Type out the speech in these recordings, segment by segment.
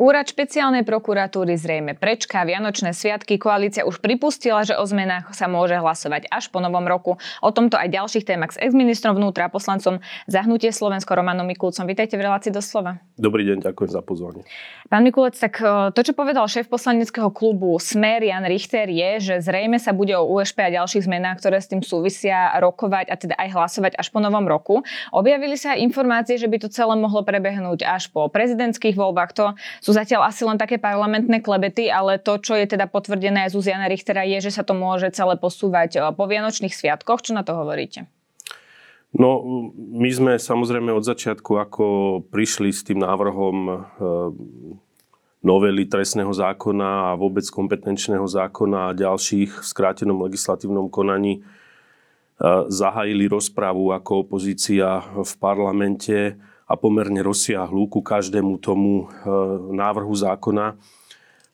Úrad špeciálnej prokuratúry zrejme prečká Vianočné sviatky. Koalícia už pripustila, že o zmenách sa môže hlasovať až po novom roku. O tomto aj ďalších témach s exministrom vnútra a poslancom Zahnutie Slovensko Romanom Mikulcom. Vítajte v relácii doslova. Dobrý deň, ďakujem za pozvanie. Pán Mikulec, tak e, to, čo povedal šéf poslaneckého klubu Smer Jan Richter je, že zrejme sa bude o USP a ďalších zmenách, ktoré s tým súvisia, rokovať a teda aj hlasovať až po novom roku. Objavili sa informácie, že by to celé mohlo prebehnúť až po prezidentských voľbách. To sú sú zatiaľ asi len také parlamentné klebety, ale to, čo je teda potvrdené z Uziana Richtera, je, že sa to môže celé posúvať eh, po Vianočných sviatkoch. Čo na to hovoríte? No, my sme samozrejme od začiatku, ako prišli s tým návrhom eh, novely trestného zákona a vôbec kompetenčného zákona a ďalších v skrátenom legislatívnom konaní, eh, zahájili rozpravu ako opozícia v parlamente a pomerne rozsiahlu ku každému tomu e, návrhu zákona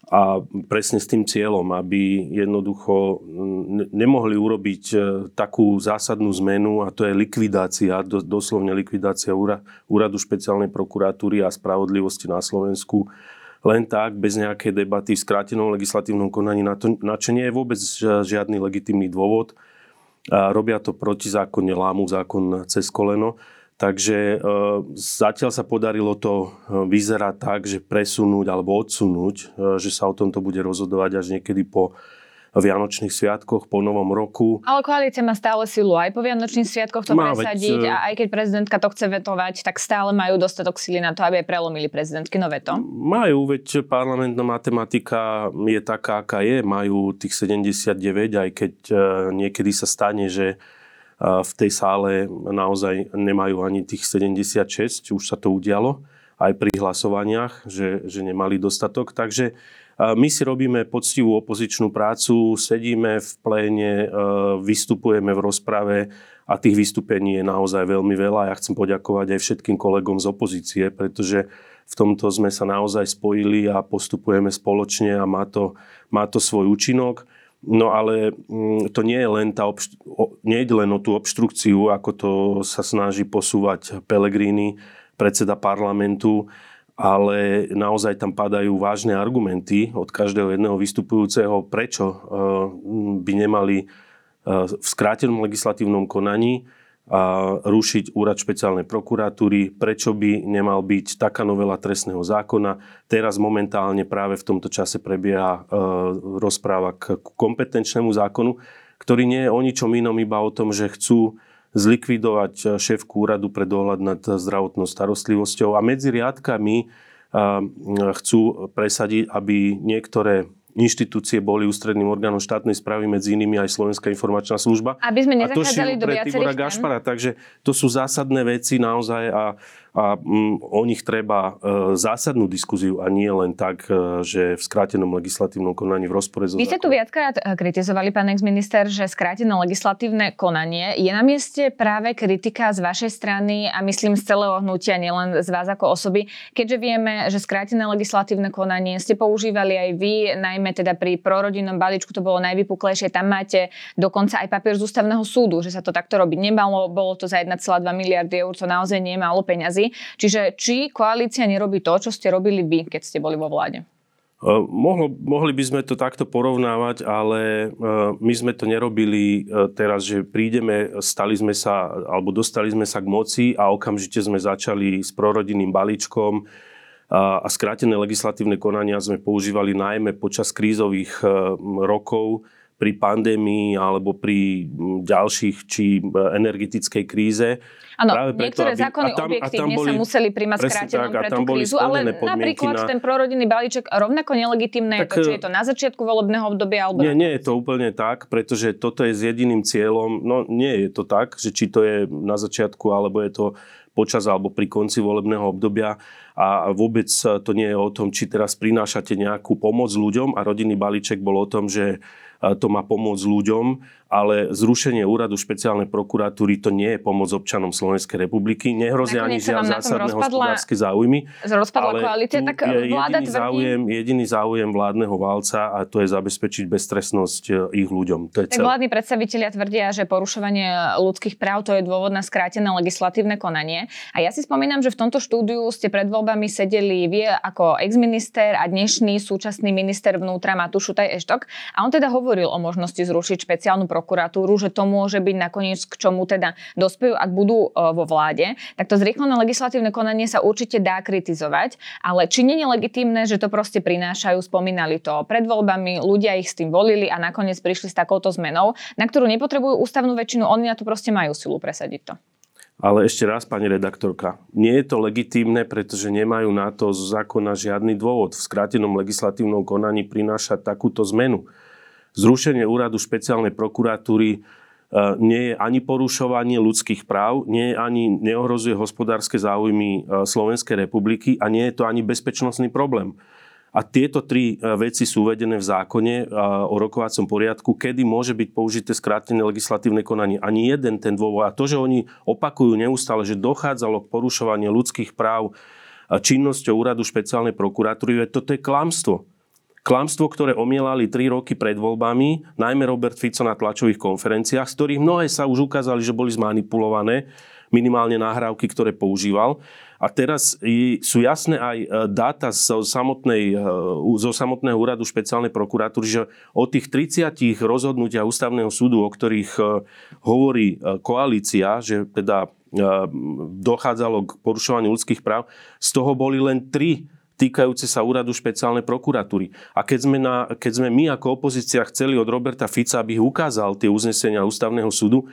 a presne s tým cieľom, aby jednoducho nemohli urobiť e, takú zásadnú zmenu a to je likvidácia, doslovne likvidácia úradu špeciálnej prokuratúry a spravodlivosti na Slovensku len tak, bez nejakej debaty v skrátenom legislatívnom konaní, na, to, na čo nie je vôbec žiadny legitimný dôvod. A robia to protizákonne, lámu zákon cez koleno. Takže e, zatiaľ sa podarilo to e, vyzerať tak, že presunúť alebo odsunúť, e, že sa o tomto bude rozhodovať až niekedy po Vianočných sviatkoch, po Novom roku. Ale koalícia má stále silu aj po Vianočných sviatkoch to má, presadiť veď, a aj keď prezidentka to chce vetovať, tak stále majú dostatok sily na to, aby aj prelomili prezidentky no veto. Majú, veď parlamentná matematika je taká, aká je. Majú tých 79, aj keď niekedy sa stane, že v tej sále naozaj nemajú ani tých 76, už sa to udialo aj pri hlasovaniach, že, že nemali dostatok. Takže my si robíme poctivú opozičnú prácu, sedíme v pléne, vystupujeme v rozprave a tých vystúpení je naozaj veľmi veľa. Ja chcem poďakovať aj všetkým kolegom z opozície, pretože v tomto sme sa naozaj spojili a postupujeme spoločne a má to, má to svoj účinok. No ale mm, to nie je len, tá obš- nie je len o tú obštrukciu, ako to sa snaží posúvať Pelegrini, predseda parlamentu, ale naozaj tam padajú vážne argumenty od každého jedného vystupujúceho, prečo eh, by nemali eh, v skrátenom legislatívnom konaní rušiť úrad špeciálnej prokuratúry, prečo by nemal byť taká novela trestného zákona. Teraz momentálne práve v tomto čase prebieha e, rozpráva k kompetenčnému zákonu, ktorý nie je o ničom inom, iba o tom, že chcú zlikvidovať šéfku úradu pre dohľad nad zdravotnou starostlivosťou a medzi riadkami e, chcú presadiť, aby niektoré inštitúcie boli ústredným orgánom štátnej správy, medzi inými aj Slovenská informačná služba. Aby sme nezachádzali do viacerých Gašpara, takže to sú zásadné veci naozaj a a mm, o nich treba e, zásadnú diskuziu a nie len tak, e, že v skrátenom legislatívnom konaní v rozpore so Vy ste tu viackrát e, kritizovali, pán ex-minister, že skrátené legislatívne konanie je na mieste práve kritika z vašej strany a myslím z celého hnutia, nielen z vás ako osoby, keďže vieme, že skrátené legislatívne konanie ste používali aj vy, najmä teda pri prorodinnom balíčku to bolo najvypuklejšie, tam máte dokonca aj papier z ústavného súdu, že sa to takto robiť nemalo, bolo to za 1,2 miliardy eur, to naozaj nie je Čiže či koalícia nerobí to, čo ste robili vy, keď ste boli vo vláde? Mohlo, mohli by sme to takto porovnávať, ale my sme to nerobili teraz, že prídeme, stali sme sa, alebo dostali sme sa k moci a okamžite sme začali s prorodinným balíčkom a skrátené legislatívne konania sme používali najmä počas krízových rokov, pri pandémii alebo pri ďalších či energetickej kríze. Áno, niektoré aby, zákony tam, objektívne boli, sa museli príjmať skrátenom pre tú krízu, ale napríklad na... ten prorodinný balíček rovnako nelegitimné tak, či je to na začiatku volebného obdobia alebo... Nie, nie je to úplne tak, pretože toto je s jediným cieľom, no nie je to tak, že či to je na začiatku alebo je to počas alebo pri konci volebného obdobia, a vôbec to nie je o tom, či teraz prinášate nejakú pomoc ľuďom. A rodinný balíček bol o tom, že to má pomôcť ľuďom, ale zrušenie úradu špeciálnej prokuratúry to nie je pomoc občanom Slovenskej republiky. Nehrozia ani žiaľ zásadné hospodárske záujmy. Rozpadla ale koalícia, tak je vláda jediný, tvrdí... záujem, jediný záujem vládneho válca a to je zabezpečiť beztrestnosť e, ich ľuďom. To je tak vládni predstavitelia tvrdia, že porušovanie ľudských práv to je dôvod na skrátené legislatívne konanie. A ja si spomínam, že v tomto štúdiu ste pred voľbami sedeli vy ako exminister a dnešný súčasný minister vnútra Matúš Šutaj Eštok. A on teda hovoril o možnosti zrušiť špeciálnu prokuratúru, že to môže byť nakoniec k čomu teda dospejú, ak budú e, vo vláde, tak to zrýchlené legislatívne konanie sa určite dá kritizovať, ale či nie je legitímne, že to proste prinášajú, spomínali to pred voľbami, ľudia ich s tým volili a nakoniec prišli s takouto zmenou, na ktorú nepotrebujú ústavnú väčšinu, oni na to proste majú silu presadiť to. Ale ešte raz, pani redaktorka, nie je to legitímne, pretože nemajú na to z zákona žiadny dôvod. V skrátenom legislatívnom konaní prinášať takúto zmenu zrušenie úradu špeciálnej prokuratúry e, nie je ani porušovanie ľudských práv, nie je ani neohrozuje hospodárske záujmy e, Slovenskej republiky a nie je to ani bezpečnostný problém. A tieto tri e, veci sú uvedené v zákone o rokovacom poriadku, kedy môže byť použité skrátené legislatívne konanie. Ani jeden ten dôvod. A to, že oni opakujú neustále, že dochádzalo k porušovaniu ľudských práv činnosťou úradu špeciálnej prokuratúry, toto je klamstvo. Klamstvo, ktoré omielali 3 roky pred voľbami, najmä Robert Fico na tlačových konferenciách, z ktorých mnohé sa už ukázali, že boli zmanipulované, minimálne nahrávky, ktoré používal. A teraz sú jasné aj e, dáta zo, samotnej, e, zo samotného úradu špeciálnej prokuratúry, že o tých 30 rozhodnutia ústavného súdu, o ktorých e, hovorí koalícia, že teda dochádzalo k porušovaniu ľudských práv, z toho boli len 3 týkajúce sa úradu špeciálnej prokuratúry. A keď sme, na, keď sme my ako opozícia chceli od Roberta Fica, aby ukázal tie uznesenia ústavného súdu,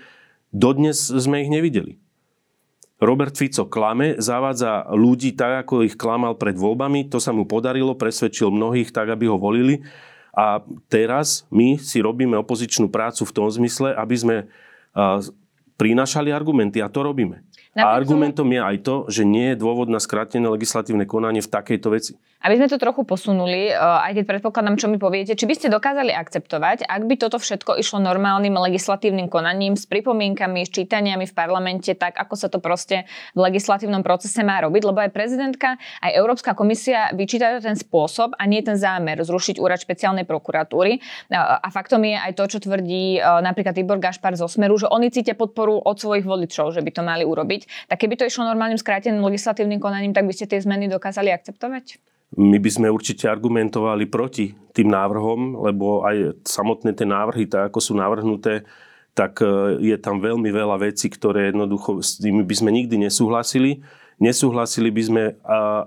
dodnes sme ich nevideli. Robert Fico klame, zavádza ľudí tak, ako ich klamal pred voľbami. To sa mu podarilo, presvedčil mnohých tak, aby ho volili. A teraz my si robíme opozičnú prácu v tom zmysle, aby sme prinášali argumenty a to robíme. A argumentom je aj to, že nie je dôvod na skrátené legislatívne konanie v takejto veci. Aby sme to trochu posunuli, e, aj keď predpokladám, čo mi poviete, či by ste dokázali akceptovať, ak by toto všetko išlo normálnym legislatívnym konaním s pripomienkami, s čítaniami v parlamente, tak ako sa to proste v legislatívnom procese má robiť, lebo aj prezidentka, aj Európska komisia vyčítajú ten spôsob a nie ten zámer zrušiť úrad špeciálnej prokuratúry. E, a faktom je aj to, čo tvrdí e, napríklad Tibor Gašpar zo Smeru, že oni cítia podporu od svojich voličov, že by to mali urobiť. Tak keby to išlo normálnym skráteným legislatívnym konaním, tak by ste tie zmeny dokázali akceptovať? My by sme určite argumentovali proti tým návrhom, lebo aj samotné tie návrhy, tak ako sú navrhnuté, tak e, je tam veľmi veľa vecí, ktoré jednoducho s tými by sme nikdy nesúhlasili. Nesúhlasili by sme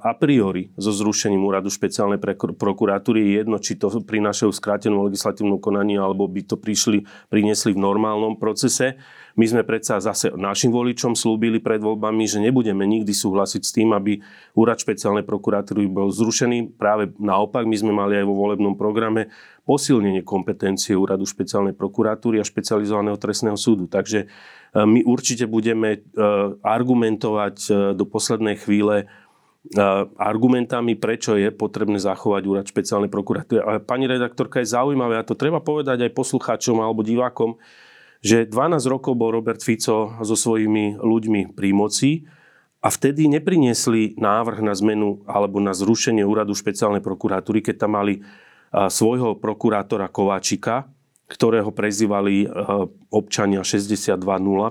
a priori so zrušením úradu špeciálnej prokuratúry. Jedno, či to prinášajú v skrátenom legislatívnom konaní, alebo by to prišli, priniesli v normálnom procese. My sme predsa zase našim voličom slúbili pred voľbami, že nebudeme nikdy súhlasiť s tým, aby úrad špeciálnej prokuratúry bol zrušený. Práve naopak, my sme mali aj vo volebnom programe posilnenie kompetencie úradu špeciálnej prokuratúry a špecializovaného trestného súdu. Takže e, my určite budeme e, argumentovať e, do poslednej chvíle argumentami, prečo je potrebné zachovať úrad špeciálnej prokuratúry. Ale pani redaktorka je zaujímavé, a to treba povedať aj poslucháčom alebo divákom, že 12 rokov bol Robert Fico so svojimi ľuďmi pri moci a vtedy nepriniesli návrh na zmenu alebo na zrušenie úradu špeciálnej prokuratúry, keď tam mali svojho prokurátora Kováčika, ktorého prezývali občania 62.0,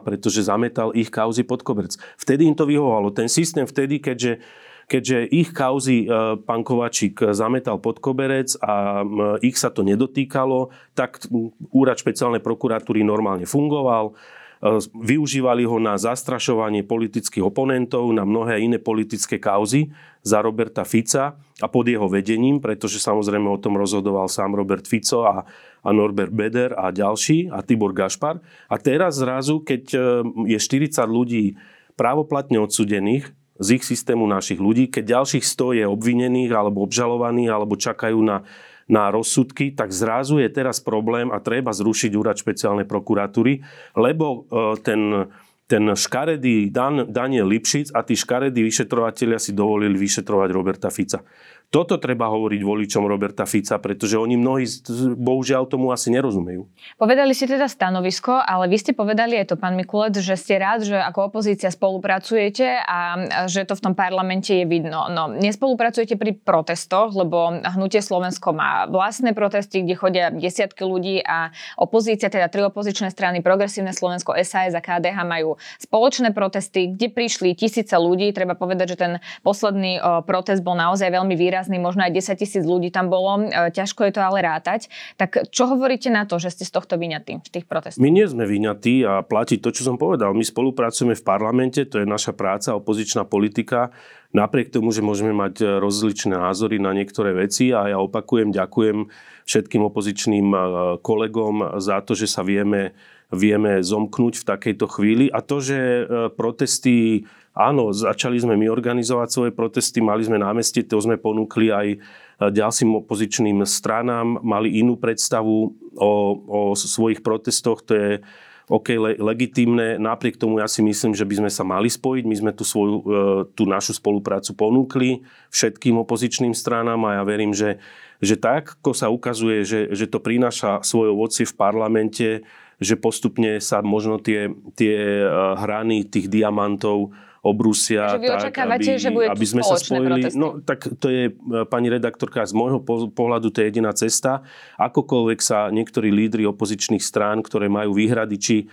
pretože zametal ich kauzy pod koberec. Vtedy im to vyhovalo. Ten systém vtedy, keďže keďže ich kauzy e, pán Kovačík zametal pod koberec a ich sa to nedotýkalo, tak úrad špeciálnej prokuratúry normálne fungoval. E, využívali ho na zastrašovanie politických oponentov, na mnohé iné politické kauzy za Roberta Fica a pod jeho vedením, pretože samozrejme o tom rozhodoval sám Robert Fico a, a Norbert Beder a ďalší a Tibor Gašpar. A teraz zrazu, keď e, je 40 ľudí právoplatne odsudených z ich systému našich ľudí. Keď ďalších 100 je obvinených alebo obžalovaných alebo čakajú na, na rozsudky, tak zrazu je teraz problém a treba zrušiť úrad špeciálnej prokuratúry, lebo e, ten ten škaredý Dan, Daniel Lipšic a tí škaredí vyšetrovatelia si dovolili vyšetrovať Roberta Fica. Toto treba hovoriť voličom Roberta Fica, pretože oni mnohí bohužiaľ tomu asi nerozumejú. Povedali ste teda stanovisko, ale vy ste povedali aj to, pán Mikulec, že ste rád, že ako opozícia spolupracujete a že to v tom parlamente je vidno. No, nespolupracujete pri protestoch, lebo Hnutie Slovensko má vlastné protesty, kde chodia desiatky ľudí a opozícia, teda tri opozičné strany, Progresívne Slovensko, SAS a KDH majú spoločné protesty, kde prišli tisíce ľudí. Treba povedať, že ten posledný protest bol naozaj veľmi výrazný možno aj 10 tisíc ľudí tam bolo, e, ťažko je to ale rátať. Tak čo hovoríte na to, že ste z tohto vyňatí, z tých protestov? My nie sme vyňatí a platí to, čo som povedal. My spolupracujeme v parlamente, to je naša práca, opozičná politika. Napriek tomu, že môžeme mať e, rozličné názory na niektoré veci a ja opakujem, ďakujem všetkým opozičným e, kolegom za to, že sa vieme, vieme zomknúť v takejto chvíli. A to, že protesty Áno, začali sme my organizovať svoje protesty, mali sme námestie, to sme ponúkli aj e, ďalším opozičným stranám, mali inú predstavu o, o svojich protestoch, to je OK, le, legitímne. Napriek tomu ja si myslím, že by sme sa mali spojiť. My sme tú, svoju, e, tú našu spoluprácu ponúkli všetkým opozičným stranám a ja verím, že, že tak, ako sa ukazuje, že, že to prináša svoje ovocie v parlamente, že postupne sa možno tie, tie e, hrany tých diamantov obrusia. Takže vy tak, aby, že bude aby sme sa spojili. Protesty. No tak to je, e, pani redaktorka, z môjho pohľadu to je jediná cesta. Akokoľvek sa niektorí lídry opozičných strán, ktoré majú výhrady, či e,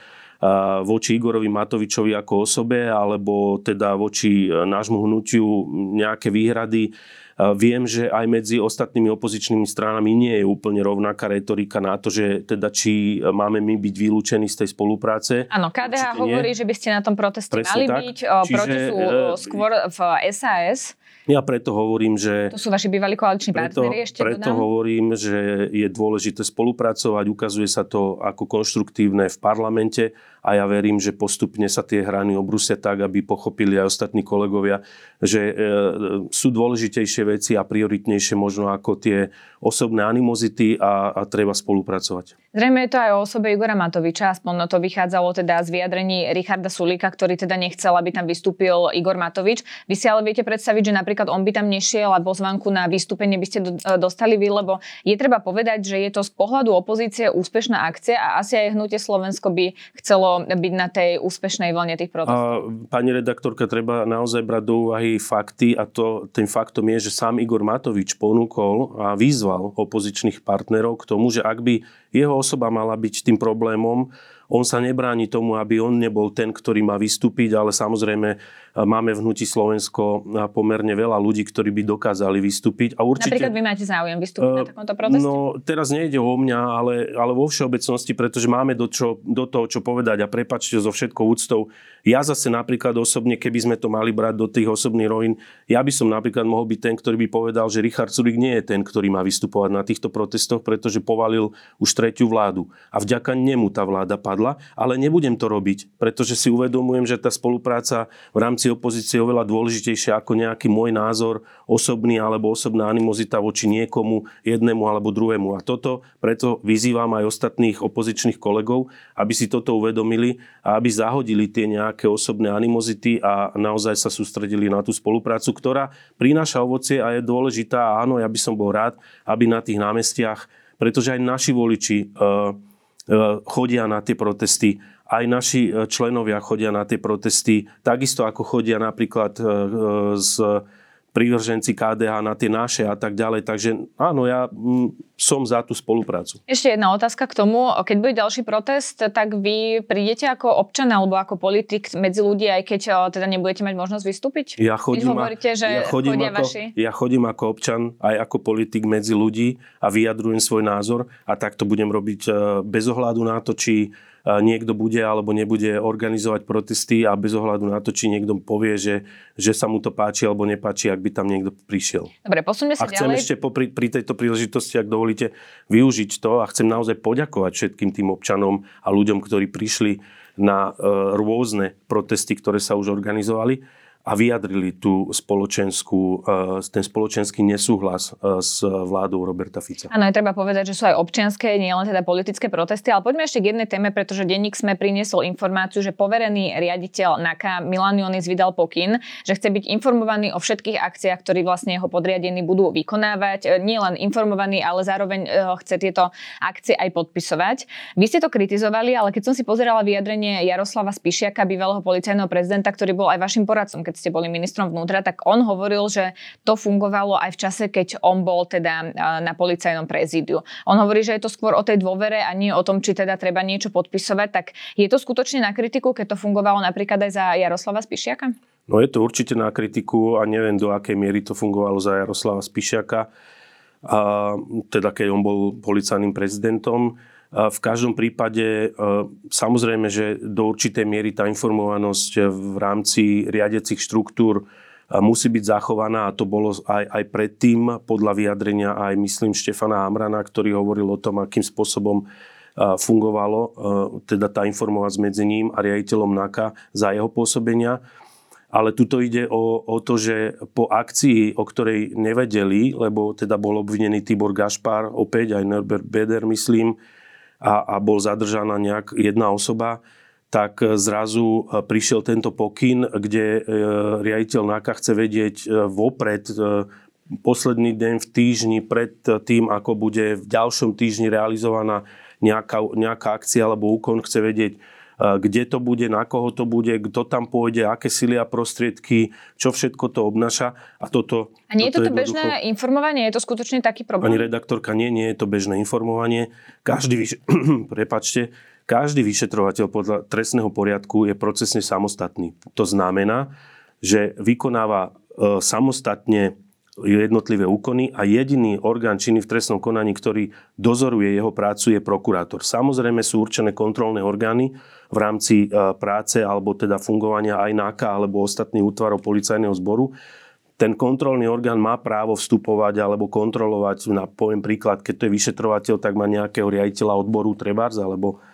voči Igorovi Matovičovi ako osobe, alebo teda voči nášmu hnutiu nejaké výhrady Viem, že aj medzi ostatnými opozičnými stranami nie je úplne rovnaká retorika na to, že teda či máme my byť vylúčení z tej spolupráce. Áno, KDH hovorí, nie. že by ste na tom proteste Presne mali tak. byť. Čiže, proti sú e, skôr v SAS. Ja preto hovorím, že... To sú vaši bývalí koaliční partneri ešte Preto dodám. hovorím, že je dôležité spolupracovať. Ukazuje sa to ako konštruktívne v parlamente a ja verím, že postupne sa tie hrany obrusia tak, aby pochopili aj ostatní kolegovia, že e, sú dôležitejšie veci a prioritnejšie možno ako tie osobné animozity a, a treba spolupracovať. Zrejme je to aj o osobe Igora Matoviča, aspoň to vychádzalo teda z vyjadrení Richarda Sulíka, ktorý teda nechcel, aby tam vystúpil Igor Matovič. Vy si ale viete predstaviť, že napríklad on by tam nešiel a pozvanku na vystúpenie by ste e, dostali vy, lebo je treba povedať, že je to z pohľadu opozície úspešná akcia a asi aj hnutie Slovensko by chcelo byť na tej úspešnej vlne tých protestov? Pani redaktorka, treba naozaj brať do úvahy fakty a to, tým faktom je, že sám Igor Matovič ponúkol a vyzval opozičných partnerov k tomu, že ak by jeho osoba mala byť tým problémom, on sa nebráni tomu, aby on nebol ten, ktorý má vystúpiť, ale samozrejme máme v Hnutí Slovensko pomerne veľa ľudí, ktorí by dokázali vystúpiť. A určite, Napríklad vy máte záujem vystúpiť uh, na takomto proteste? No, teraz nejde o mňa, ale, ale vo všeobecnosti, pretože máme do, čo, do toho, čo povedať a prepačte so všetkou úctou. Ja zase napríklad osobne, keby sme to mali brať do tých osobných rovín, ja by som napríklad mohol byť ten, ktorý by povedal, že Richard Sulik nie je ten, ktorý má vystupovať na týchto protestoch, pretože povalil už tretiu vládu. A vďaka nemu tá vláda padla, ale nebudem to robiť, pretože si uvedomujem, že tá spolupráca v rámci opozície je oveľa dôležitejšie ako nejaký môj názor osobný alebo osobná animozita voči niekomu, jednému alebo druhému. A toto preto vyzývam aj ostatných opozičných kolegov, aby si toto uvedomili a aby zahodili tie nejaké osobné animozity a naozaj sa sústredili na tú spoluprácu, ktorá prináša ovocie a je dôležitá. A áno, ja by som bol rád, aby na tých námestiach, pretože aj naši voliči uh, chodia na tie protesty. Aj naši e, členovia chodia na tie protesty, takisto ako chodia napríklad e, e, z prívrženci KDH na tie naše a tak ďalej. Takže áno, ja som za tú spoluprácu. Ešte jedna otázka k tomu. Keď bude ďalší protest, tak vy prídete ako občan alebo ako politik medzi ľudí, aj keď teda nebudete mať možnosť vystúpiť? Ja chodím, hovoríte, že ja chodím, ako, vaši? ja chodím ako občan, aj ako politik medzi ľudí a vyjadrujem svoj názor a tak to budem robiť bez ohľadu na to, či niekto bude alebo nebude organizovať protesty a bez ohľadu na to, či niekto povie, že, že sa mu to páči alebo nepáči, ak by tam niekto prišiel. Dobre, posuňme sa A chcem ďalej. ešte popri, pri tejto príležitosti, ak dovolíte, využiť to a chcem naozaj poďakovať všetkým tým občanom a ľuďom, ktorí prišli na e, rôzne protesty, ktoré sa už organizovali a vyjadrili tú spoločenskú, e, ten spoločenský nesúhlas e, s vládou Roberta Fica. Áno, je treba povedať, že sú aj občianské, nie len teda politické protesty, ale poďme ešte k jednej téme, pretože denník sme priniesol informáciu, že poverený riaditeľ NAKA Milan Jonis vydal pokyn, že chce byť informovaný o všetkých akciách, ktoré vlastne jeho podriadení budú vykonávať. E, nie len informovaný, ale zároveň chce tieto akcie aj podpisovať. Vy ste to kritizovali, ale keď som si pozerala vyjadrenie Jaroslava Spišiaka, bývalého policajného prezidenta, ktorý bol aj vašim poradcom, keď ste boli ministrom vnútra, tak on hovoril, že to fungovalo aj v čase, keď on bol teda na policajnom prezídiu. On hovorí, že je to skôr o tej dôvere a nie o tom, či teda treba niečo podpisovať. Tak je to skutočne na kritiku, keď to fungovalo napríklad aj za Jaroslava Spišiaka? No je to určite na kritiku a neviem do akej miery to fungovalo za Jaroslava Spišiaka. A, teda keď on bol policajným prezidentom. V každom prípade e, samozrejme, že do určitej miery tá informovanosť v rámci riadiacich štruktúr e, musí byť zachovaná a to bolo aj, aj predtým podľa vyjadrenia aj myslím Štefana Amrana, ktorý hovoril o tom, akým spôsobom e, fungovalo teda tá informovanosť medzi ním a riaditeľom NAKA za jeho pôsobenia. Ale tuto ide o, o to, že po akcii, o ktorej nevedeli, lebo teda bol obvinený Tibor Gašpar, opäť aj Norbert Beder, myslím, a, a bol zadržaná nejak jedna osoba, tak zrazu e, prišiel tento pokyn, kde e, riaditeľ NAKA chce vedieť e, vopred, posledný deň v týždni pred tým, ako bude v ďalšom týždni realizovaná nejaká, nejaká akcia alebo úkon, chce vedieť, kde to bude, na koho to bude, kto tam pôjde, aké sily a prostriedky, čo všetko to obnáša. A, toto, a nie je toto bežné informovanie? Je to skutočne taký problém? Pani redaktorka, nie, nie je to bežné informovanie. Každý, vyš... prepačte, každý vyšetrovateľ podľa trestného poriadku je procesne samostatný. To znamená, že vykonáva e, samostatne jednotlivé úkony a jediný orgán činný v trestnom konaní, ktorý dozoruje jeho prácu, je prokurátor. Samozrejme sú určené kontrolné orgány v rámci e, práce alebo teda fungovania aj NAKA alebo ostatných útvarov policajného zboru. Ten kontrolný orgán má právo vstupovať alebo kontrolovať, na poviem príklad, keď to je vyšetrovateľ, tak má nejakého riaditeľa odboru trebárs alebo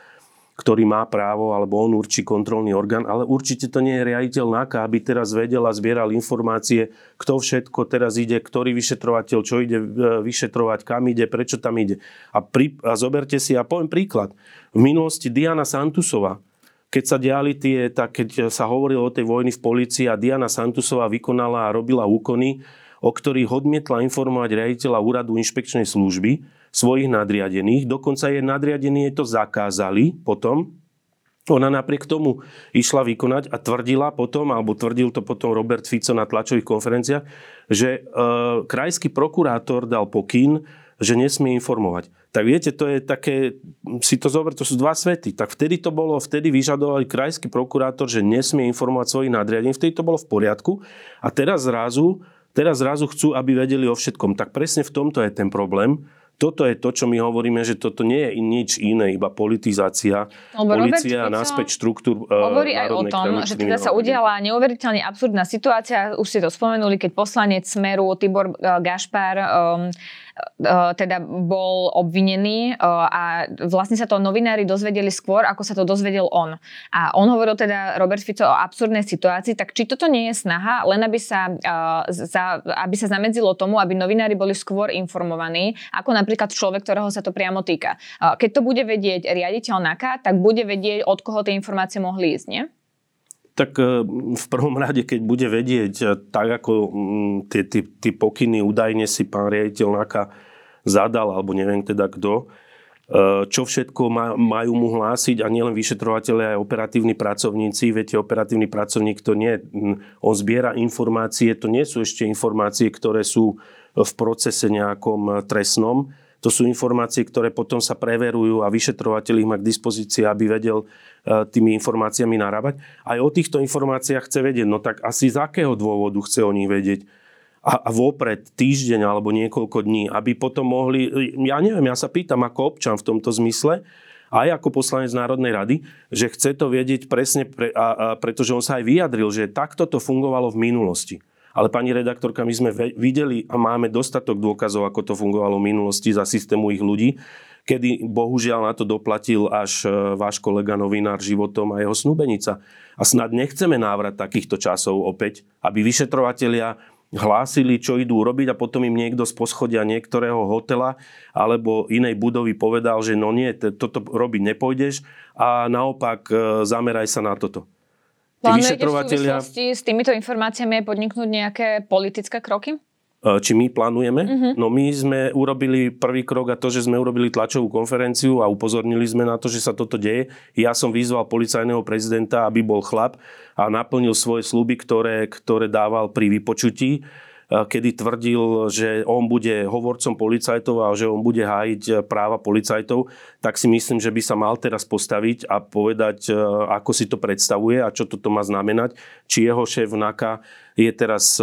ktorý má právo, alebo on určí kontrolný orgán, ale určite to nie je riaditeľ NAKA, aby teraz vedel a zbieral informácie, kto všetko teraz ide, ktorý vyšetrovateľ, čo ide e, vyšetrovať, kam ide, prečo tam ide. A, pri, a zoberte si, a poviem príklad. V minulosti Diana Santusova, keď sa diali tie, tak keď sa hovorilo o tej vojny v policii a Diana Santusová vykonala a robila úkony, o ktorých odmietla informovať riaditeľa úradu inšpekčnej služby, svojich nadriadených. Dokonca je nadriadení to zakázali potom. Ona napriek tomu išla vykonať a tvrdila potom, alebo tvrdil to potom Robert Fico na tlačových konferenciách, že e, krajský prokurátor dal pokyn, že nesmie informovať. Tak viete, to je také, si to zober, to sú dva svety. Tak vtedy to bolo, vtedy vyžadovali krajský prokurátor, že nesmie informovať svojich nadriadených, vtedy to bolo v poriadku. A teraz zrazu, teraz zrazu chcú, aby vedeli o všetkom. Tak presne v tomto je ten problém, toto je to, čo my hovoríme, že toto nie je nič iné, iba politizácia. Lebo Polícia a náspäť štruktúr uh, Hovorí aj o tom, že teda sa udiala neuveriteľne absurdná situácia. Už ste to spomenuli, keď poslanec Smeru Tibor uh, Gašpar um, E, teda bol obvinený e, a vlastne sa to novinári dozvedeli skôr, ako sa to dozvedel on. A on hovoril teda Robert Fico o absurdnej situácii, tak či toto nie je snaha, len aby sa, e, aby sa zamedzilo tomu, aby novinári boli skôr informovaní, ako napríklad človek, ktorého sa to priamo týka. Keď to bude vedieť riaditeľ NAKA, tak bude vedieť, od koho tie informácie mohli ísť, nie? Tak e, v prvom rade, keď bude vedieť, e, tak ako mm, tie, tie, tie pokyny údajne si pán riaditeľ NAKA zadal, alebo neviem teda kto, e, čo všetko majú mu hlásiť a nielen vyšetrovateľe, aj operatívni pracovníci. Viete, operatívny pracovník to nie, mm, on zbiera informácie, to nie sú ešte informácie, ktoré sú v procese nejakom trestnom, to sú informácie, ktoré potom sa preverujú a vyšetrovateľ ich má k dispozícii, aby vedel e, tými informáciami narábať. Aj o týchto informáciách chce vedieť, no tak asi z akého dôvodu chce o nich vedieť a, vopred týždeň alebo niekoľko dní, aby potom mohli, ja neviem, ja sa pýtam ako občan v tomto zmysle, aj ako poslanec Národnej rady, že chce to vedieť presne, pre, a, a, pretože on sa aj vyjadril, že takto to fungovalo v minulosti. Ale pani redaktorka, my sme videli a máme dostatok dôkazov, ako to fungovalo v minulosti za systému ich ľudí, kedy bohužiaľ na to doplatil až e, váš kolega novinár životom a jeho snúbenica. A snad nechceme návrat takýchto časov opäť, aby vyšetrovatelia hlásili, čo idú robiť a potom im niekto z poschodia niektorého hotela alebo inej budovy povedal, že no nie, toto robiť nepôjdeš a naopak e, zameraj sa na toto. Plánujete v súvislosti s týmito informáciami podniknúť nejaké politické kroky? E, či my plánujeme. Uh-huh. No my sme urobili prvý krok a to, že sme urobili tlačovú konferenciu a upozornili sme na to, že sa toto deje. Ja som vyzval policajného prezidenta, aby bol chlap a naplnil svoje sluby, ktoré, ktoré dával pri vypočutí kedy tvrdil, že on bude hovorcom policajtov a že on bude hájiť práva policajtov, tak si myslím, že by sa mal teraz postaviť a povedať, ako si to predstavuje a čo toto má znamenať. Či jeho šéf NAKA je teraz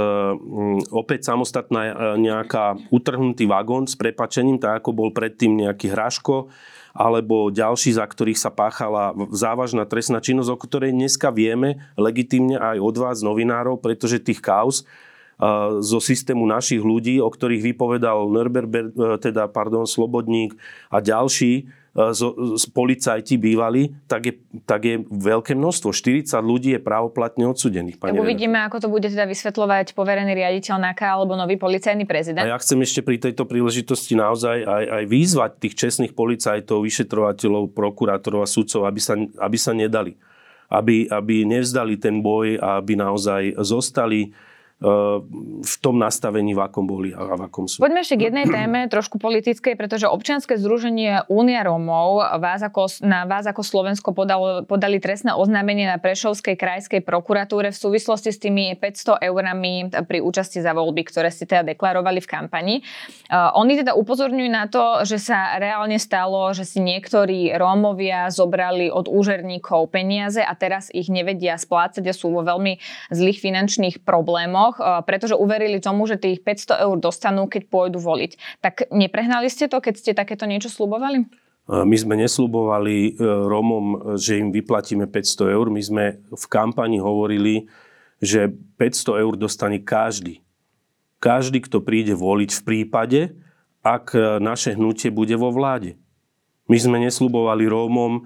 opäť samostatná nejaká utrhnutý vagón s prepačením, tak ako bol predtým nejaký hraško, alebo ďalší, za ktorých sa páchala závažná trestná činnosť, o ktorej dneska vieme legitimne aj od vás, novinárov, pretože tých kaos zo systému našich ľudí, o ktorých vypovedal Nürberber, e, teda, pardon, Slobodník a ďalší, e, z, z policajti bývali, tak je, tak je veľké množstvo. 40 ľudí je právoplatne odsudených. Tak uvidíme, ako to bude teda vysvetľovať poverený riaditeľ NAKA alebo nový policajný prezident. A ja chcem ešte pri tejto príležitosti naozaj aj, aj výzvať tých čestných policajtov, vyšetrovateľov, prokurátorov a sudcov, aby sa, aby sa nedali. Aby, aby nevzdali ten boj a aby naozaj zostali v tom nastavení, v akom boli a v akom sú. Poďme ešte k jednej téme, trošku politickej, pretože občianske združenie Únia Rómov vás ako, na vás ako Slovensko podalo, podali trestné oznámenie na Prešovskej krajskej prokuratúre v súvislosti s tými 500 eurami pri účasti za voľby, ktoré ste teda deklarovali v kampani. Uh, oni teda upozorňujú na to, že sa reálne stalo, že si niektorí Rómovia zobrali od úžerníkov peniaze a teraz ich nevedia splácať a sú vo veľmi zlých finančných problémoch regiónoch, eh, pretože uverili tomu, že tých 500 eur dostanú, keď pôjdu voliť. Tak neprehnali ste to, keď ste takéto niečo slubovali? Eh, my sme neslubovali eh, Romom, že im vyplatíme 500 eur. My sme v kampani hovorili, že 500 eur dostane každý. Každý, kto príde voliť v prípade, ak naše hnutie bude vo vláde. My sme neslubovali Rómom,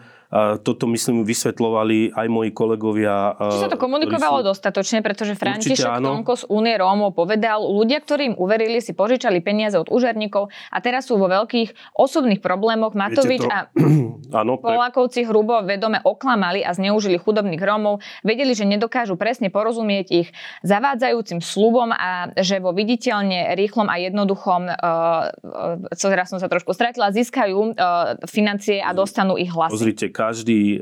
toto, myslím, vysvetlovali aj moji kolegovia. Či sa to komunikovalo sú... dostatočne, pretože František Tonko z Únie Rómov povedal, ľudia, ktorí im uverili, si požičali peniaze od úžerníkov a teraz sú vo veľkých osobných problémoch. Matovič to... a ano, pre... Polákovci hrubo vedome oklamali a zneužili chudobných Rómov. Vedeli, že nedokážu presne porozumieť ich zavádzajúcim slubom a že vo viditeľne rýchlom a jednoduchom, uh, teraz som sa trošku stratila, získajú uh, financie a dostanú ich hlasy. Pozrite, každý e,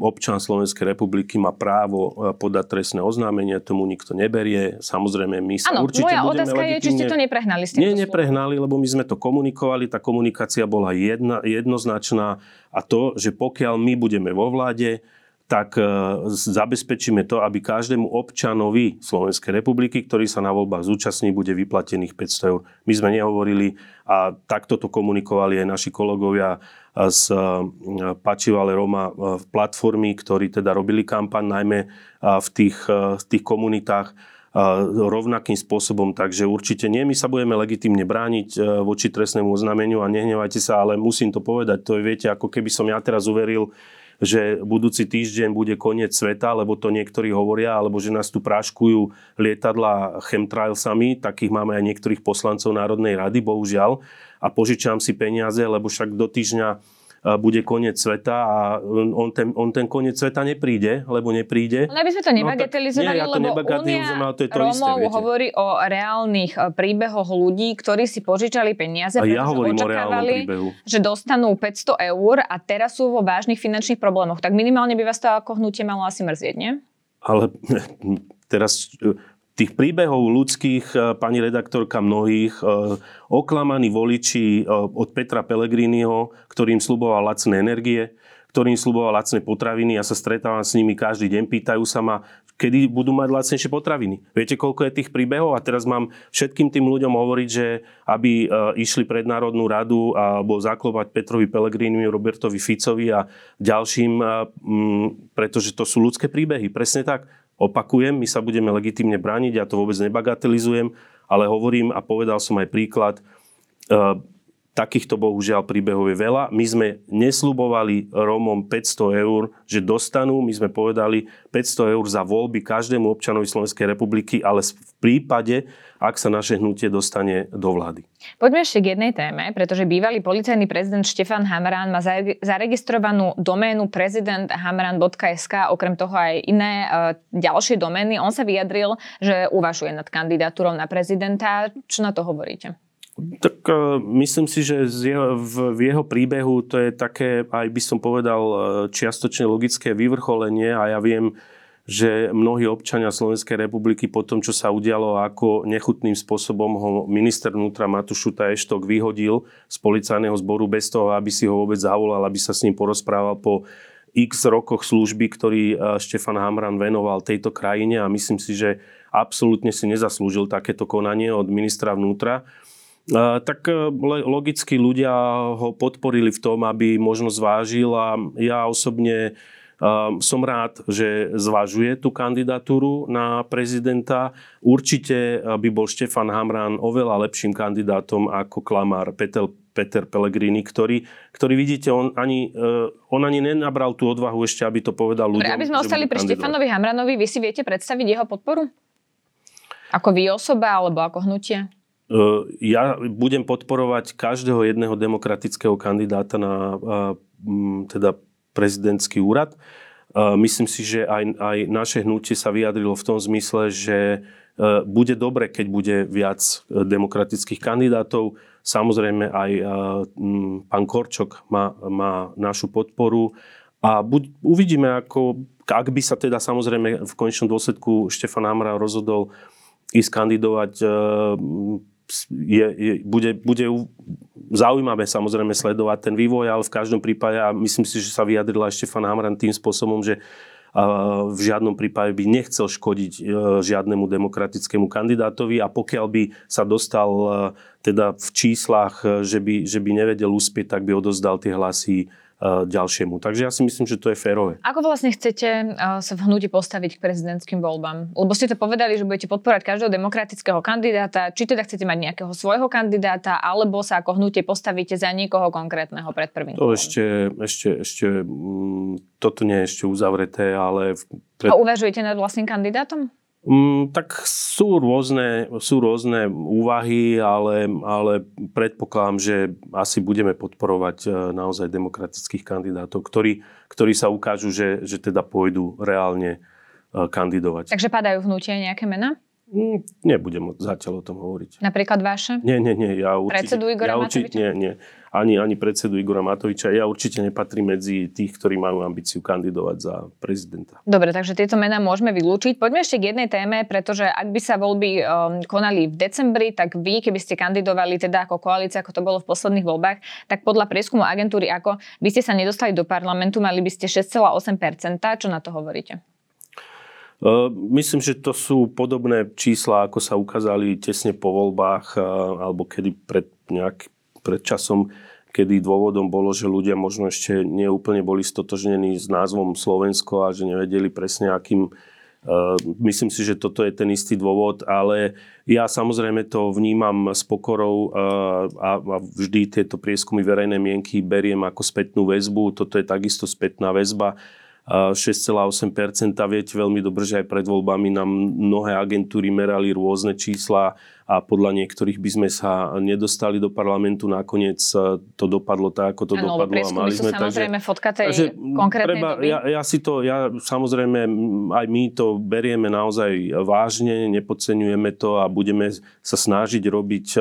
občan Slovenskej republiky má právo e, podať trestné oznámenie, tomu nikto neberie. Samozrejme, my sa ano, určite moja budeme otázka legitimne... je, či ste to neprehnali. S Nie, neprehnali, lebo my sme to komunikovali, tá komunikácia bola jedna, jednoznačná a to, že pokiaľ my budeme vo vláde, tak e, zabezpečíme to, aby každému občanovi Slovenskej republiky, ktorý sa na voľbách zúčastní, bude vyplatených 500 eur. My sme nehovorili a takto to komunikovali aj naši kolegovia z e, Pačivale Roma v e, platformy, ktorí teda robili kampaň najmä v tých, v tých komunitách rovnakým spôsobom. Takže určite nie, my sa budeme legitimne brániť voči trestnému oznámeniu a nehnevajte sa, ale musím to povedať. To je, viete, ako keby som ja teraz uveril, že budúci týždeň bude koniec sveta, lebo to niektorí hovoria, alebo že nás tu práškujú lietadla chemtrailsami, takých máme aj niektorých poslancov Národnej rady, bohužiaľ, a požičam si peniaze, lebo však do týždňa bude koniec sveta a on ten, on ten koniec sveta nepríde, lebo nepríde. Ale aby sme to nebagatelizovali, no, tak, nie, ja to Únia to je to Rómov isté, hovorí o reálnych e, príbehoch ľudí, ktorí si požičali peniaze, pretože očakávali, že dostanú 500 eur a teraz sú vo vážnych finančných problémoch. Tak minimálne by vás to ako hnutie malo asi mrzieť, nie? Ale teraz tých príbehov ľudských, e, pani redaktorka, mnohých, e, oklamaní voliči e, od Petra Pellegriniho, ktorým sluboval lacné energie, ktorým sluboval lacné potraviny. Ja sa stretávam s nimi každý deň, pýtajú sa ma, kedy budú mať lacnejšie potraviny. Viete, koľko je tých príbehov? A teraz mám všetkým tým ľuďom hovoriť, že aby išli pred Národnú radu alebo zaklopať Petrovi Pellegrinimu, Robertovi Ficovi a ďalším, pretože to sú ľudské príbehy. Presne tak. Opakujem, my sa budeme legitimne brániť, ja to vôbec nebagatelizujem, ale hovorím a povedal som aj príklad, e, takýchto bohužiaľ príbehov je veľa. My sme neslubovali Rómom 500 eur, že dostanú. My sme povedali 500 eur za voľby každému občanovi Slovenskej republiky, ale v prípade, ak sa naše hnutie dostane do vlády. Poďme ešte k jednej téme, pretože bývalý policajný prezident Štefan Hamran má zaregistrovanú doménu prezidenthamran.sk, okrem toho aj iné e, ďalšie domény. On sa vyjadril, že uvažuje nad kandidatúrou na prezidenta. Čo na to hovoríte? Tak uh, myslím si, že z jeho, v, v jeho príbehu to je také, aj by som povedal, e, čiastočne logické vyvrcholenie a ja viem, že mnohí občania Slovenskej republiky po tom, čo sa udialo, ako nechutným spôsobom ho minister vnútra Matušuta Eštok vyhodil z policajného zboru bez toho, aby si ho vôbec zavolal, aby sa s ním porozprával po x rokoch služby, ktorý e, Štefan Hamran venoval tejto krajine a myslím si, že absolútne si nezaslúžil takéto konanie od ministra vnútra tak e, logicky ľudia ho podporili v tom, aby možno zvážil a ja osobne e, som rád, že zvažuje tú kandidatúru na prezidenta. Určite by bol Štefan Hamran oveľa lepším kandidátom ako klamár Peter, Peter Pellegrini, ktorý, ktorý vidíte, on ani, e, on ani nenabral tú odvahu ešte, aby to povedal ľuďom. Dobre, aby sme ostali pri Štefanovi Hamranovi, vy si viete predstaviť jeho podporu? Ako vy osoba alebo ako hnutie? Ja budem podporovať každého jedného demokratického kandidáta na teda prezidentský úrad. Myslím si, že aj, aj naše hnutie sa vyjadrilo v tom zmysle, že e, bude dobre, keď bude viac e, demokratických kandidátov. Samozrejme aj e, pán Korčok má, má našu podporu a buď, uvidíme, ako, ak by sa teda samozrejme v konečnom dôsledku Štefan Hamra rozhodol ísť kandidovať je, je, bude, bude zaujímavé samozrejme sledovať ten vývoj, ale v každom prípade, a myslím si, že sa vyjadrila ešte Štefan Hamran tým spôsobom, že v žiadnom prípade by nechcel škodiť e, žiadnemu demokratickému kandidátovi. A pokiaľ by sa dostal e, teda v číslach, e, že by, že by nevedel uspieť, tak by odozdal tie hlasy ďalšiemu. Takže ja si myslím, že to je férové. Ako vlastne chcete e, sa v hnutí postaviť k prezidentským voľbám? Lebo ste to povedali, že budete podporovať každého demokratického kandidáta. Či teda chcete mať nejakého svojho kandidáta, alebo sa ako hnutie postavíte za niekoho konkrétneho pred prvým To ešte, ešte, ešte, mm, toto nie je ešte uzavreté, ale... Pred... A uvažujete nad vlastným kandidátom? Mm, tak sú rôzne, sú rôzne úvahy, ale, ale predpokladám, že asi budeme podporovať e, naozaj demokratických kandidátov, ktorí, ktorí sa ukážu, že, že teda pôjdu reálne e, kandidovať. Takže padajú vnútie nejaké mená? Mm, nebudem zatiaľ o tom hovoriť. Napríklad vaše? Nie, nie, nie. Ja určite, Predsedu Igora ja určite, Nie, nie. Ani, ani predsedu Igora Matoviča. Ja určite nepatrím medzi tých, ktorí majú ambíciu kandidovať za prezidenta. Dobre, takže tieto mená môžeme vylúčiť. Poďme ešte k jednej téme, pretože ak by sa voľby um, konali v decembri, tak vy, keby ste kandidovali teda ako koalícia, ako to bolo v posledných voľbách, tak podľa prieskumu agentúry ako by ste sa nedostali do parlamentu, mali by ste 6,8%. Čo na to hovoríte? Myslím, že to sú podobné čísla, ako sa ukázali tesne po voľbách, alebo kedy pred, nejak, pred časom, kedy dôvodom bolo, že ľudia možno ešte neúplne boli stotožnení s názvom Slovensko a že nevedeli presne, akým Myslím si, že toto je ten istý dôvod, ale ja samozrejme to vnímam s pokorou a vždy tieto prieskumy verejnej mienky beriem ako spätnú väzbu. Toto je takisto spätná väzba 6,8%. Viete veľmi dobre, že aj pred voľbami nám mnohé agentúry merali rôzne čísla a podľa niektorých by sme sa nedostali do parlamentu. Nakoniec e, to dopadlo tak, ako to ano, dopadlo. A mali sme samozrejme takže, fotka tej takže konkrétnej treba, doby. Ja, ja si to, ja samozrejme, aj my to berieme naozaj vážne, nepodceňujeme to a budeme sa snažiť robiť e,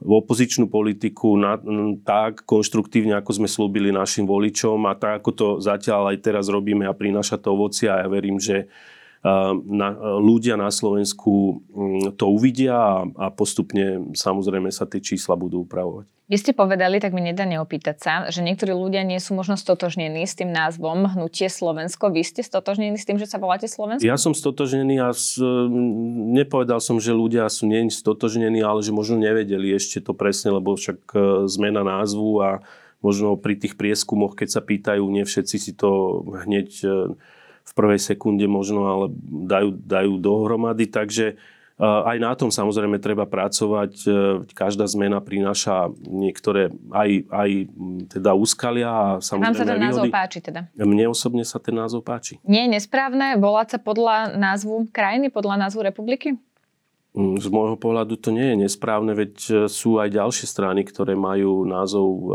opozičnú politiku na, tak konštruktívne, ako sme slúbili našim voličom a tak, ako to zatiaľ aj teraz robíme a prináša to ovocia a ja verím, že na, ľudia na Slovensku to uvidia a, a postupne samozrejme sa tie čísla budú upravovať. Vy ste povedali, tak mi nedá neopýtať sa, že niektorí ľudia nie sú možno stotožnení s tým názvom Hnutie Slovensko. Vy ste stotožnení s tým, že sa voláte Slovensko? Ja som stotožnený a s, nepovedal som, že ľudia sú nie stotožnení, ale že možno nevedeli ešte to presne, lebo však e, zmena názvu a možno pri tých prieskumoch, keď sa pýtajú, nie všetci si to hneď e, v prvej sekunde možno ale dajú, dajú dohromady. Takže Aj na tom samozrejme treba pracovať. E, každá zmena prináša niektoré aj, aj teda úskalia a samozrejme Vám sa ten výhody. názov páči teda? Mne osobne sa ten názov páči. Nie je nesprávne volať sa podľa názvu krajiny, podľa názvu republiky? Mm, z môjho pohľadu to nie je nesprávne, veď e, sú aj ďalšie strany, ktoré majú názov e,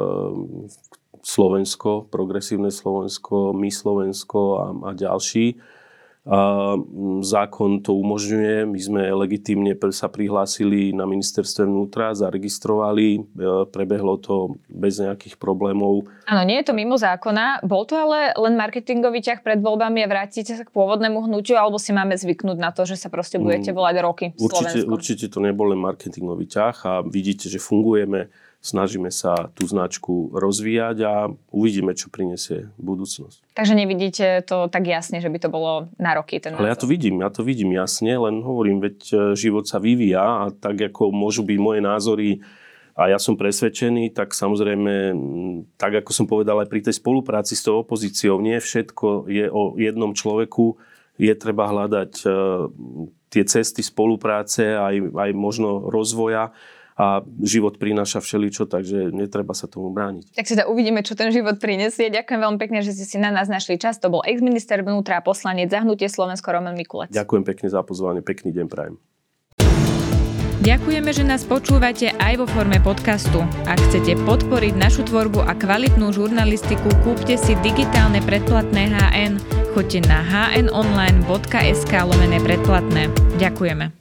Slovensko, Progresívne Slovensko, My Slovensko a, a ďalší a zákon to umožňuje. My sme legitímne sa prihlásili na ministerstve vnútra, zaregistrovali, e, prebehlo to bez nejakých problémov. Áno, nie je to mimo zákona. Bol to ale len marketingový ťah pred voľbami a vrátite sa k pôvodnému hnutiu, alebo si máme zvyknúť na to, že sa proste budete mm, volať roky určite, určite to nebol len marketingový ťah a vidíte, že fungujeme snažíme sa tú značku rozvíjať a uvidíme, čo prinesie budúcnosť. Takže nevidíte to tak jasne, že by to bolo na roky ten Ale ja to vidím, ja to vidím jasne, len hovorím, veď e, život sa vyvíja a tak ako môžu byť moje názory a ja som presvedčený, tak samozrejme, tak ako som povedal aj pri tej spolupráci s tou opozíciou, nie všetko je o jednom človeku, je treba hľadať e, tie cesty spolupráce, aj, aj možno rozvoja a život prináša všeličo, takže netreba sa tomu brániť. Tak si teda uvidíme, čo ten život prinesie. Ďakujem veľmi pekne, že ste si na nás našli čas. To bol ex-minister vnútra a poslanec Zahnutie Slovensko Roman Mikulec. Ďakujem pekne za pozvanie, pekný deň prajem. Ďakujeme, že nás počúvate aj vo forme podcastu. Ak chcete podporiť našu tvorbu a kvalitnú žurnalistiku, kúpte si digitálne predplatné HN. Choďte na hnonline.sk lomené predplatné. Ďakujeme.